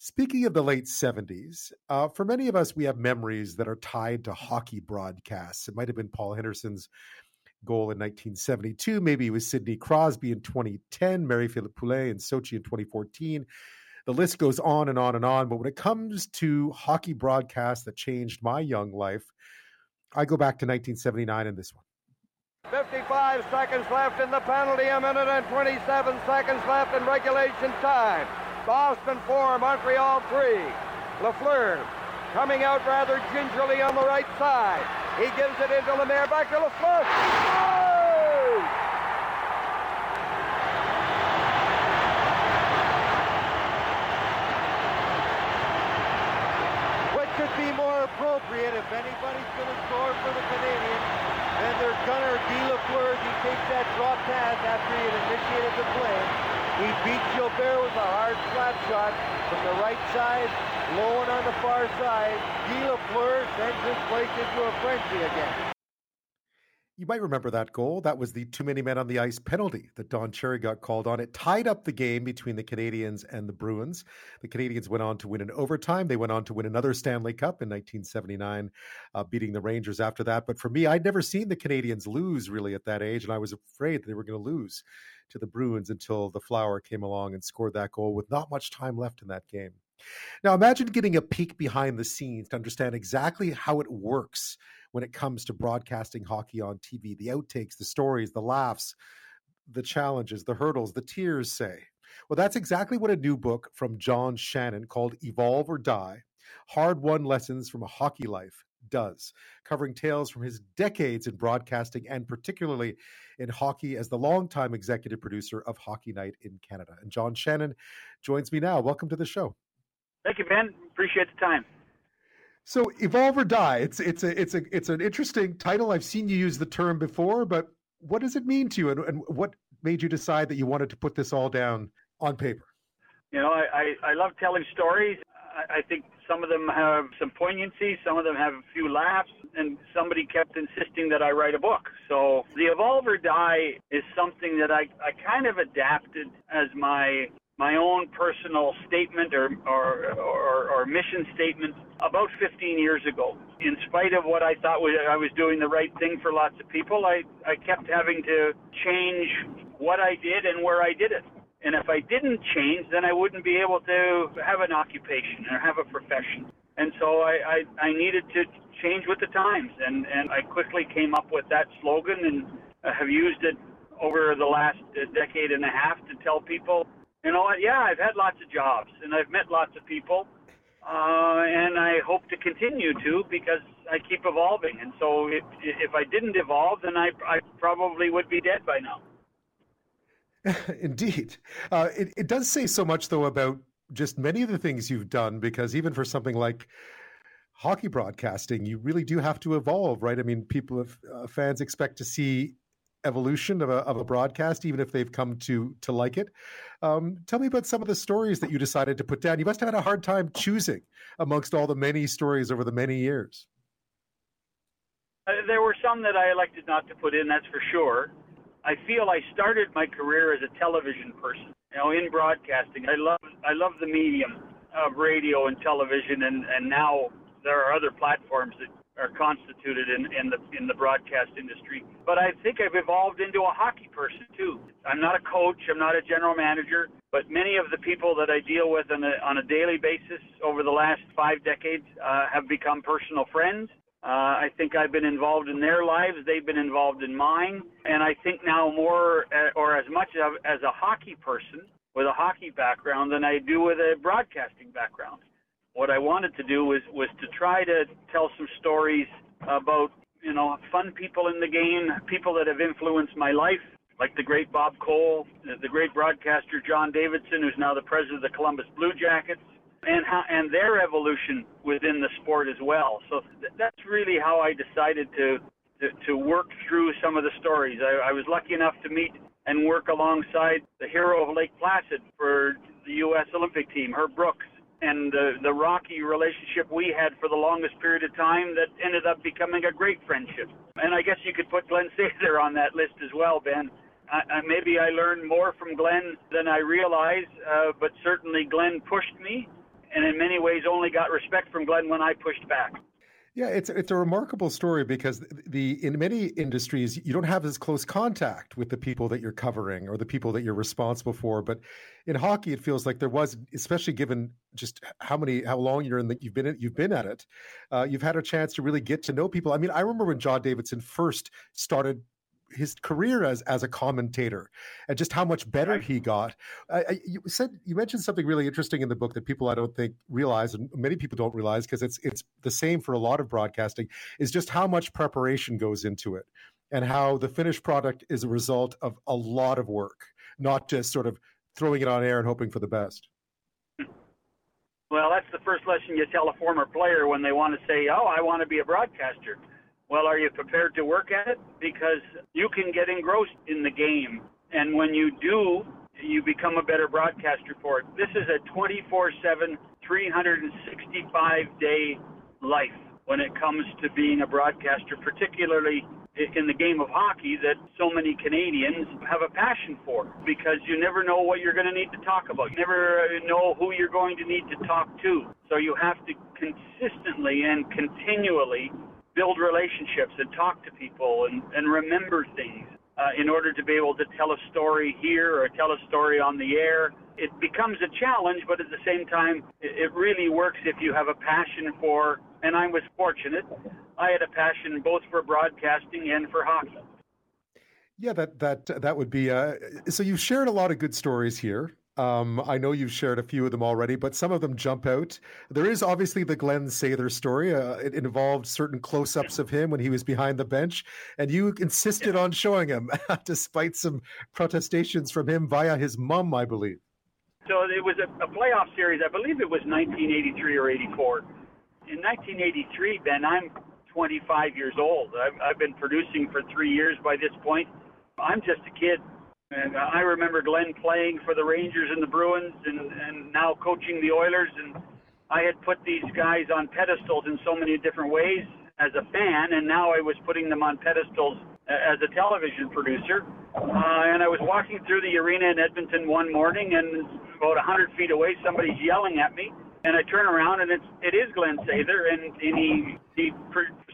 Speaking of the late 70s, uh, for many of us, we have memories that are tied to hockey broadcasts. It might have been Paul Henderson's goal in 1972. Maybe it was Sidney Crosby in 2010, Marie-Philip Poulin in Sochi in 2014. The list goes on and on and on. But when it comes to hockey broadcasts that changed my young life, I go back to 1979 and this one. 55 seconds left in the penalty, a minute and 27 seconds left in regulation time. Boston 4, Montreal 3. Lafleur coming out rather gingerly on the right side. He gives it into Lemaire, back to Lafleur. What could be more appropriate if anybody's going to score for the Canadiens and their gunner, Guy Lafleur, he takes that drop pass after he had initiated the play. He beats Gilbert with a hard flat shot from the right side, low on the far side. Guy Lafleur sends his place into a frenzy again. You might remember that goal. That was the too many men on the ice penalty that Don Cherry got called on. It tied up the game between the Canadiens and the Bruins. The Canadiens went on to win in overtime. They went on to win another Stanley Cup in 1979, uh, beating the Rangers after that. But for me, I'd never seen the Canadiens lose really at that age, and I was afraid they were going to lose to the Bruins until the Flower came along and scored that goal with not much time left in that game. Now, imagine getting a peek behind the scenes to understand exactly how it works when it comes to broadcasting hockey on TV the outtakes, the stories, the laughs, the challenges, the hurdles, the tears say. Well, that's exactly what a new book from John Shannon called Evolve or Die Hard Won Lessons from a Hockey Life does, covering tales from his decades in broadcasting and particularly in hockey as the longtime executive producer of Hockey Night in Canada. And John Shannon joins me now. Welcome to the show. Thank you, Ben. Appreciate the time. So evolve or die. It's it's a it's a it's an interesting title. I've seen you use the term before, but what does it mean to you, and, and what made you decide that you wanted to put this all down on paper? You know, I, I, I love telling stories. I, I think some of them have some poignancy, some of them have a few laughs, and somebody kept insisting that I write a book. So the Evolve or Die is something that I, I kind of adapted as my my own personal statement or, or, or, or, mission statement about 15 years ago. In spite of what I thought was, I was doing the right thing for lots of people, I, I kept having to change what I did and where I did it. And if I didn't change, then I wouldn't be able to have an occupation or have a profession. And so I, I, I needed to change with the times. And, and I quickly came up with that slogan and uh, have used it over the last uh, decade and a half to tell people you know what? Yeah, I've had lots of jobs and I've met lots of people, uh, and I hope to continue to because I keep evolving. And so, if if I didn't evolve, then I I probably would be dead by now. Indeed, uh, it it does say so much though about just many of the things you've done because even for something like hockey broadcasting, you really do have to evolve, right? I mean, people, have, uh, fans expect to see evolution of a, of a broadcast, even if they've come to to like it. Um, tell me about some of the stories that you decided to put down. You must have had a hard time choosing amongst all the many stories over the many years. Uh, there were some that I elected not to put in, that's for sure. I feel I started my career as a television person, you know, in broadcasting. I love I love the medium of radio and television, and and now there are other platforms that are constituted in, in the in the broadcast industry. But I think I've evolved into a hockey person too. I'm not a coach. I'm not a general manager. But many of the people that I deal with on a on a daily basis over the last five decades uh, have become personal friends. Uh, I think I've been involved in their lives. They've been involved in mine. And I think now more uh, or as much as a hockey person with a hockey background than I do with a broadcasting background what I wanted to do was was to try to tell some stories about you know fun people in the game, people that have influenced my life, like the great Bob Cole, the great broadcaster John Davidson, who's now the president of the Columbus Blue Jackets, and how and their evolution within the sport as well. So th- that's really how I decided to, to to work through some of the stories. I, I was lucky enough to meet and work alongside the hero of Lake Placid for the U.S. Olympic team, Herb Brooks and the, the rocky relationship we had for the longest period of time that ended up becoming a great friendship. And I guess you could put Glenn Sather on that list as well, Ben. I, I, maybe I learned more from Glenn than I realized, uh, but certainly Glenn pushed me and in many ways only got respect from Glenn when I pushed back. Yeah, it's it's a remarkable story because the in many industries you don't have as close contact with the people that you're covering or the people that you're responsible for. But in hockey, it feels like there was, especially given just how many how long you're in that you've been you've been at it, uh, you've had a chance to really get to know people. I mean, I remember when John Davidson first started his career as as a commentator and just how much better right. he got. I, I, you said you mentioned something really interesting in the book that people I don't think realize, and many people don't realize because it's it's the same for a lot of broadcasting, is just how much preparation goes into it, and how the finished product is a result of a lot of work, not just sort of throwing it on air and hoping for the best. Well, that's the first lesson you tell a former player when they want to say, "Oh, I want to be a broadcaster." Well, are you prepared to work at it? Because you can get engrossed in the game. And when you do, you become a better broadcaster for it. This is a 24 7, 365 day life when it comes to being a broadcaster, particularly in the game of hockey that so many Canadians have a passion for because you never know what you're going to need to talk about. You never uh, know who you're going to need to talk to. So you have to consistently and continually build relationships and talk to people and, and remember things uh, in order to be able to tell a story here or tell a story on the air. It becomes a challenge, but at the same time, it really works if you have a passion for, and I was fortunate, I had a passion both for broadcasting and for hockey. Yeah, that that that would be. Uh, so you've shared a lot of good stories here. Um, I know you've shared a few of them already, but some of them jump out. There is obviously the Glenn Sather story. Uh, it involved certain close ups of him when he was behind the bench, and you insisted on showing him, despite some protestations from him via his mom, I believe. So it was a, a playoff series. I believe it was 1983 or 84. In 1983, Ben, I'm 25 years old. I've, I've been producing for three years by this point. I'm just a kid and uh, I remember Glenn playing for the Rangers and the Bruins and, and now coaching the Oilers. And I had put these guys on pedestals in so many different ways as a fan, and now I was putting them on pedestals as a television producer. Uh, and I was walking through the arena in Edmonton one morning, and about 100 feet away, somebody's yelling at me. And I turn around, and it's it is Glenn Sather, and, and he he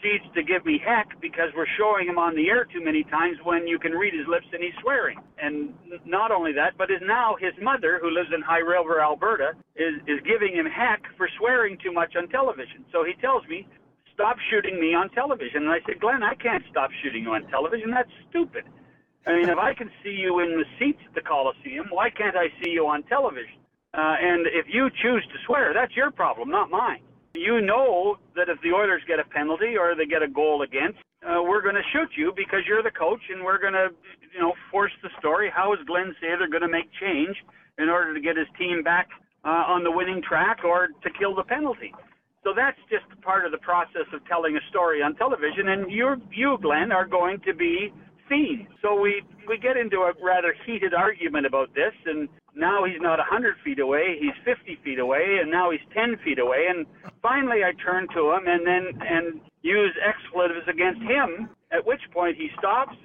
proceeds to give me heck because we're showing him on the air too many times when you can read his lips and he's swearing. And not only that, but is now his mother, who lives in High River, Alberta, is, is giving him heck for swearing too much on television. So he tells me, stop shooting me on television. And I said, Glenn, I can't stop shooting you on television. That's stupid. I mean, if I can see you in the seats at the Coliseum, why can't I see you on television? Uh, and if you choose to swear, that's your problem, not mine you know that if the Oilers get a penalty or they get a goal against, uh, we're going to shoot you because you're the coach, and we're going to, you know, force the story. How is Glenn Sather going to make change in order to get his team back uh, on the winning track or to kill the penalty? So that's just part of the process of telling a story on television, and you, you, Glenn, are going to be seen. So we we get into a rather heated argument about this, and now he's not 100 feet away, he's 50 feet away, and now he's 10 feet away. And finally, I turn to him and then and use expletives against him. At which point he stops,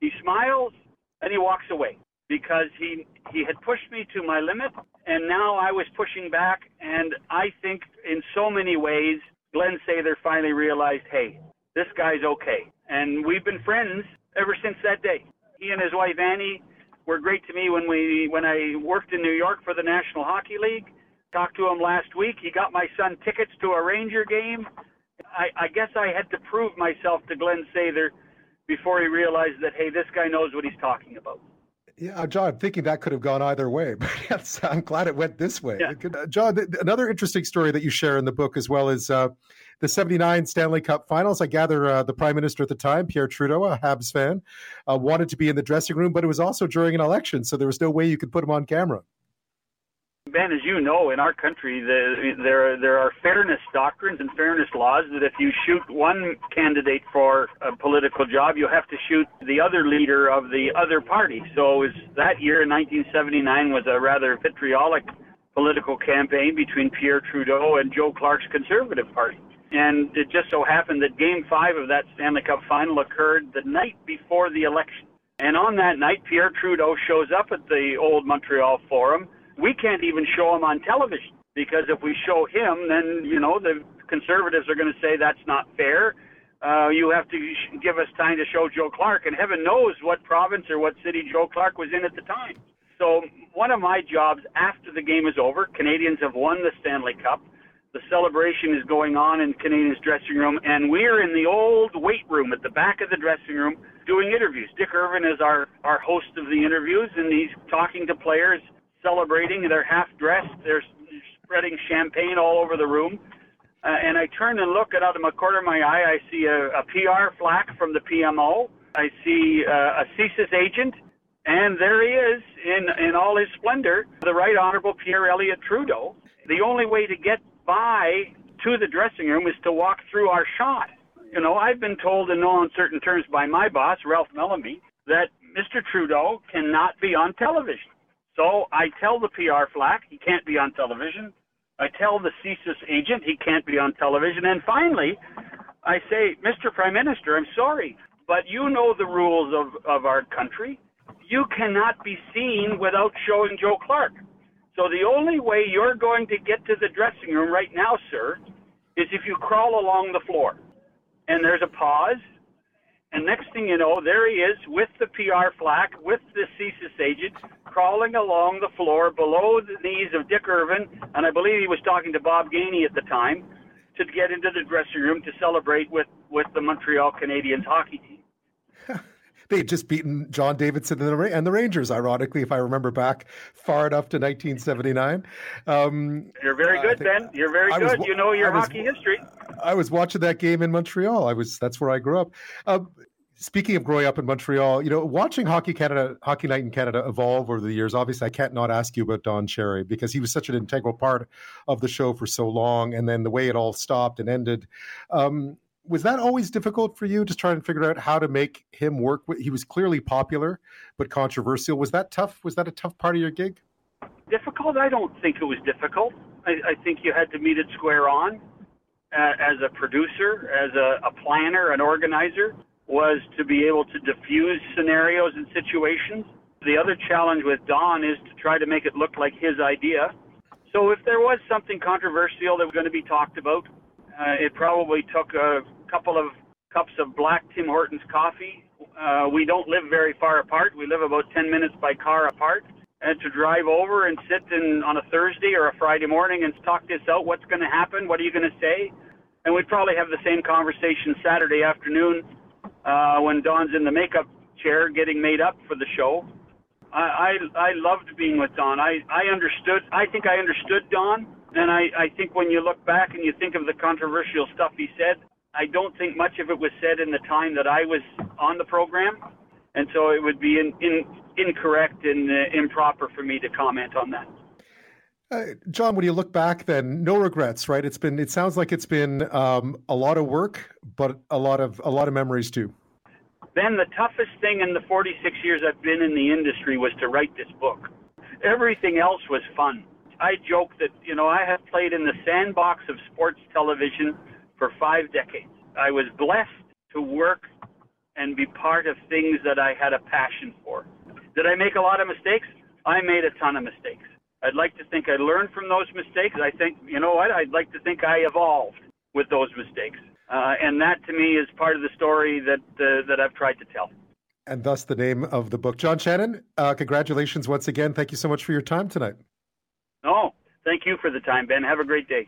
he smiles, and he walks away because he he had pushed me to my limit, and now I was pushing back. And I think in so many ways, Glenn Sather finally realized, hey, this guy's okay, and we've been friends ever since that day. He and his wife Annie were great to me when we when I worked in New York for the National Hockey League. Talked to him last week. He got my son tickets to a Ranger game. I, I guess I had to prove myself to Glenn Sather before he realized that hey, this guy knows what he's talking about. Yeah, John, I'm thinking that could have gone either way, but yes, I'm glad it went this way. Yeah. Uh, John, another interesting story that you share in the book as well is uh, the 79 Stanley Cup finals. I gather uh, the prime minister at the time, Pierre Trudeau, a Habs fan, uh, wanted to be in the dressing room, but it was also during an election, so there was no way you could put him on camera. Ben, as you know, in our country, the, there there are fairness doctrines and fairness laws that if you shoot one candidate for a political job, you have to shoot the other leader of the other party. So was that year, in 1979, was a rather vitriolic political campaign between Pierre Trudeau and Joe Clark's Conservative Party. And it just so happened that Game Five of that Stanley Cup final occurred the night before the election. And on that night, Pierre Trudeau shows up at the old Montreal Forum we can't even show him on television. because if we show him, then you know the conservatives are going to say that's not fair. Uh, you have to give us time to show Joe Clark, and heaven knows what province or what city Joe Clark was in at the time. So one of my jobs after the game is over, Canadiens have won the Stanley Cup. The celebration is going on in Canadiens dressing room, and we're in the old weight room at the back of the dressing room doing interviews. Dick Irvin is our our host of the interviews, and he's talking to players, celebrating. They're half dressed. They're spreading champagne all over the room. Uh, and I turn and look, and out of my corner of my eye, I see a, a PR flack from the PMO. I see uh, a CSIS agent, and there he is in, in all his splendor, the Right Honorable Pierre Elliott Trudeau. The only way to get by to the dressing room is to walk through our shot. You know, I've been told in no uncertain terms by my boss, Ralph Mellanby, that Mr. Trudeau cannot be on television. So I tell the PR flack he can't be on television. I tell the CSIS agent he can't be on television. And finally, I say, Mr. Prime Minister, I'm sorry, but you know the rules of, of our country. You cannot be seen without showing Joe Clark. So the only way you're going to get to the dressing room right now, sir, is if you crawl along the floor. And there's a pause, and next thing you know, there he is with the PR flack, with the CSIS agent, crawling along the floor below the knees of Dick Irvin, and I believe he was talking to Bob Gainey at the time, to get into the dressing room to celebrate with, with the Montreal Canadiens hockey team. they had just beaten John Davidson and the, and the, Rangers, ironically, if I remember back far enough to 1979. Um, You're very good, Ben. You're very good. Was, you know your was, hockey history. I was watching that game in Montreal. I was that's where I grew up. Uh, speaking of growing up in Montreal, you know, watching Hockey Canada, Hockey Night in Canada evolve over the years. Obviously, I can't not ask you about Don Cherry because he was such an integral part of the show for so long, and then the way it all stopped and ended. Um, was that always difficult for you, to try and figure out how to make him work? He was clearly popular, but controversial. Was that tough? Was that a tough part of your gig? Difficult? I don't think it was difficult. I, I think you had to meet it square on uh, as a producer, as a, a planner, an organizer, was to be able to diffuse scenarios and situations. The other challenge with Don is to try to make it look like his idea. So if there was something controversial that was going to be talked about, uh, it probably took a couple of cups of black Tim Hortons coffee. Uh, we don't live very far apart. We live about 10 minutes by car apart. And to drive over and sit in on a Thursday or a Friday morning and talk this out, what's going to happen? What are you going to say? And we'd probably have the same conversation Saturday afternoon uh, when Don's in the makeup chair getting made up for the show. I, I I loved being with Don. I I understood. I think I understood Don, and I I think when you look back and you think of the controversial stuff he said, I don't think much of it was said in the time that I was on the program, and so it would be in, in, incorrect and uh, improper for me to comment on that. Uh, John, when you look back, then no regrets, right? It's been. It sounds like it's been um, a lot of work, but a lot of a lot of memories too. Ben, the toughest thing in the 46 years I've been in the industry was to write this book. Everything else was fun. I joke that you know I have played in the sandbox of sports television for five decades. I was blessed to work and be part of things that I had a passion for. Did I make a lot of mistakes? I made a ton of mistakes. I'd like to think I learned from those mistakes. I think, you know what? I'd like to think I evolved with those mistakes. Uh, and that to me is part of the story that, uh, that I've tried to tell. And thus the name of the book. John Shannon, uh, congratulations once again. Thank you so much for your time tonight. No, thank you for the time, Ben. Have a great day.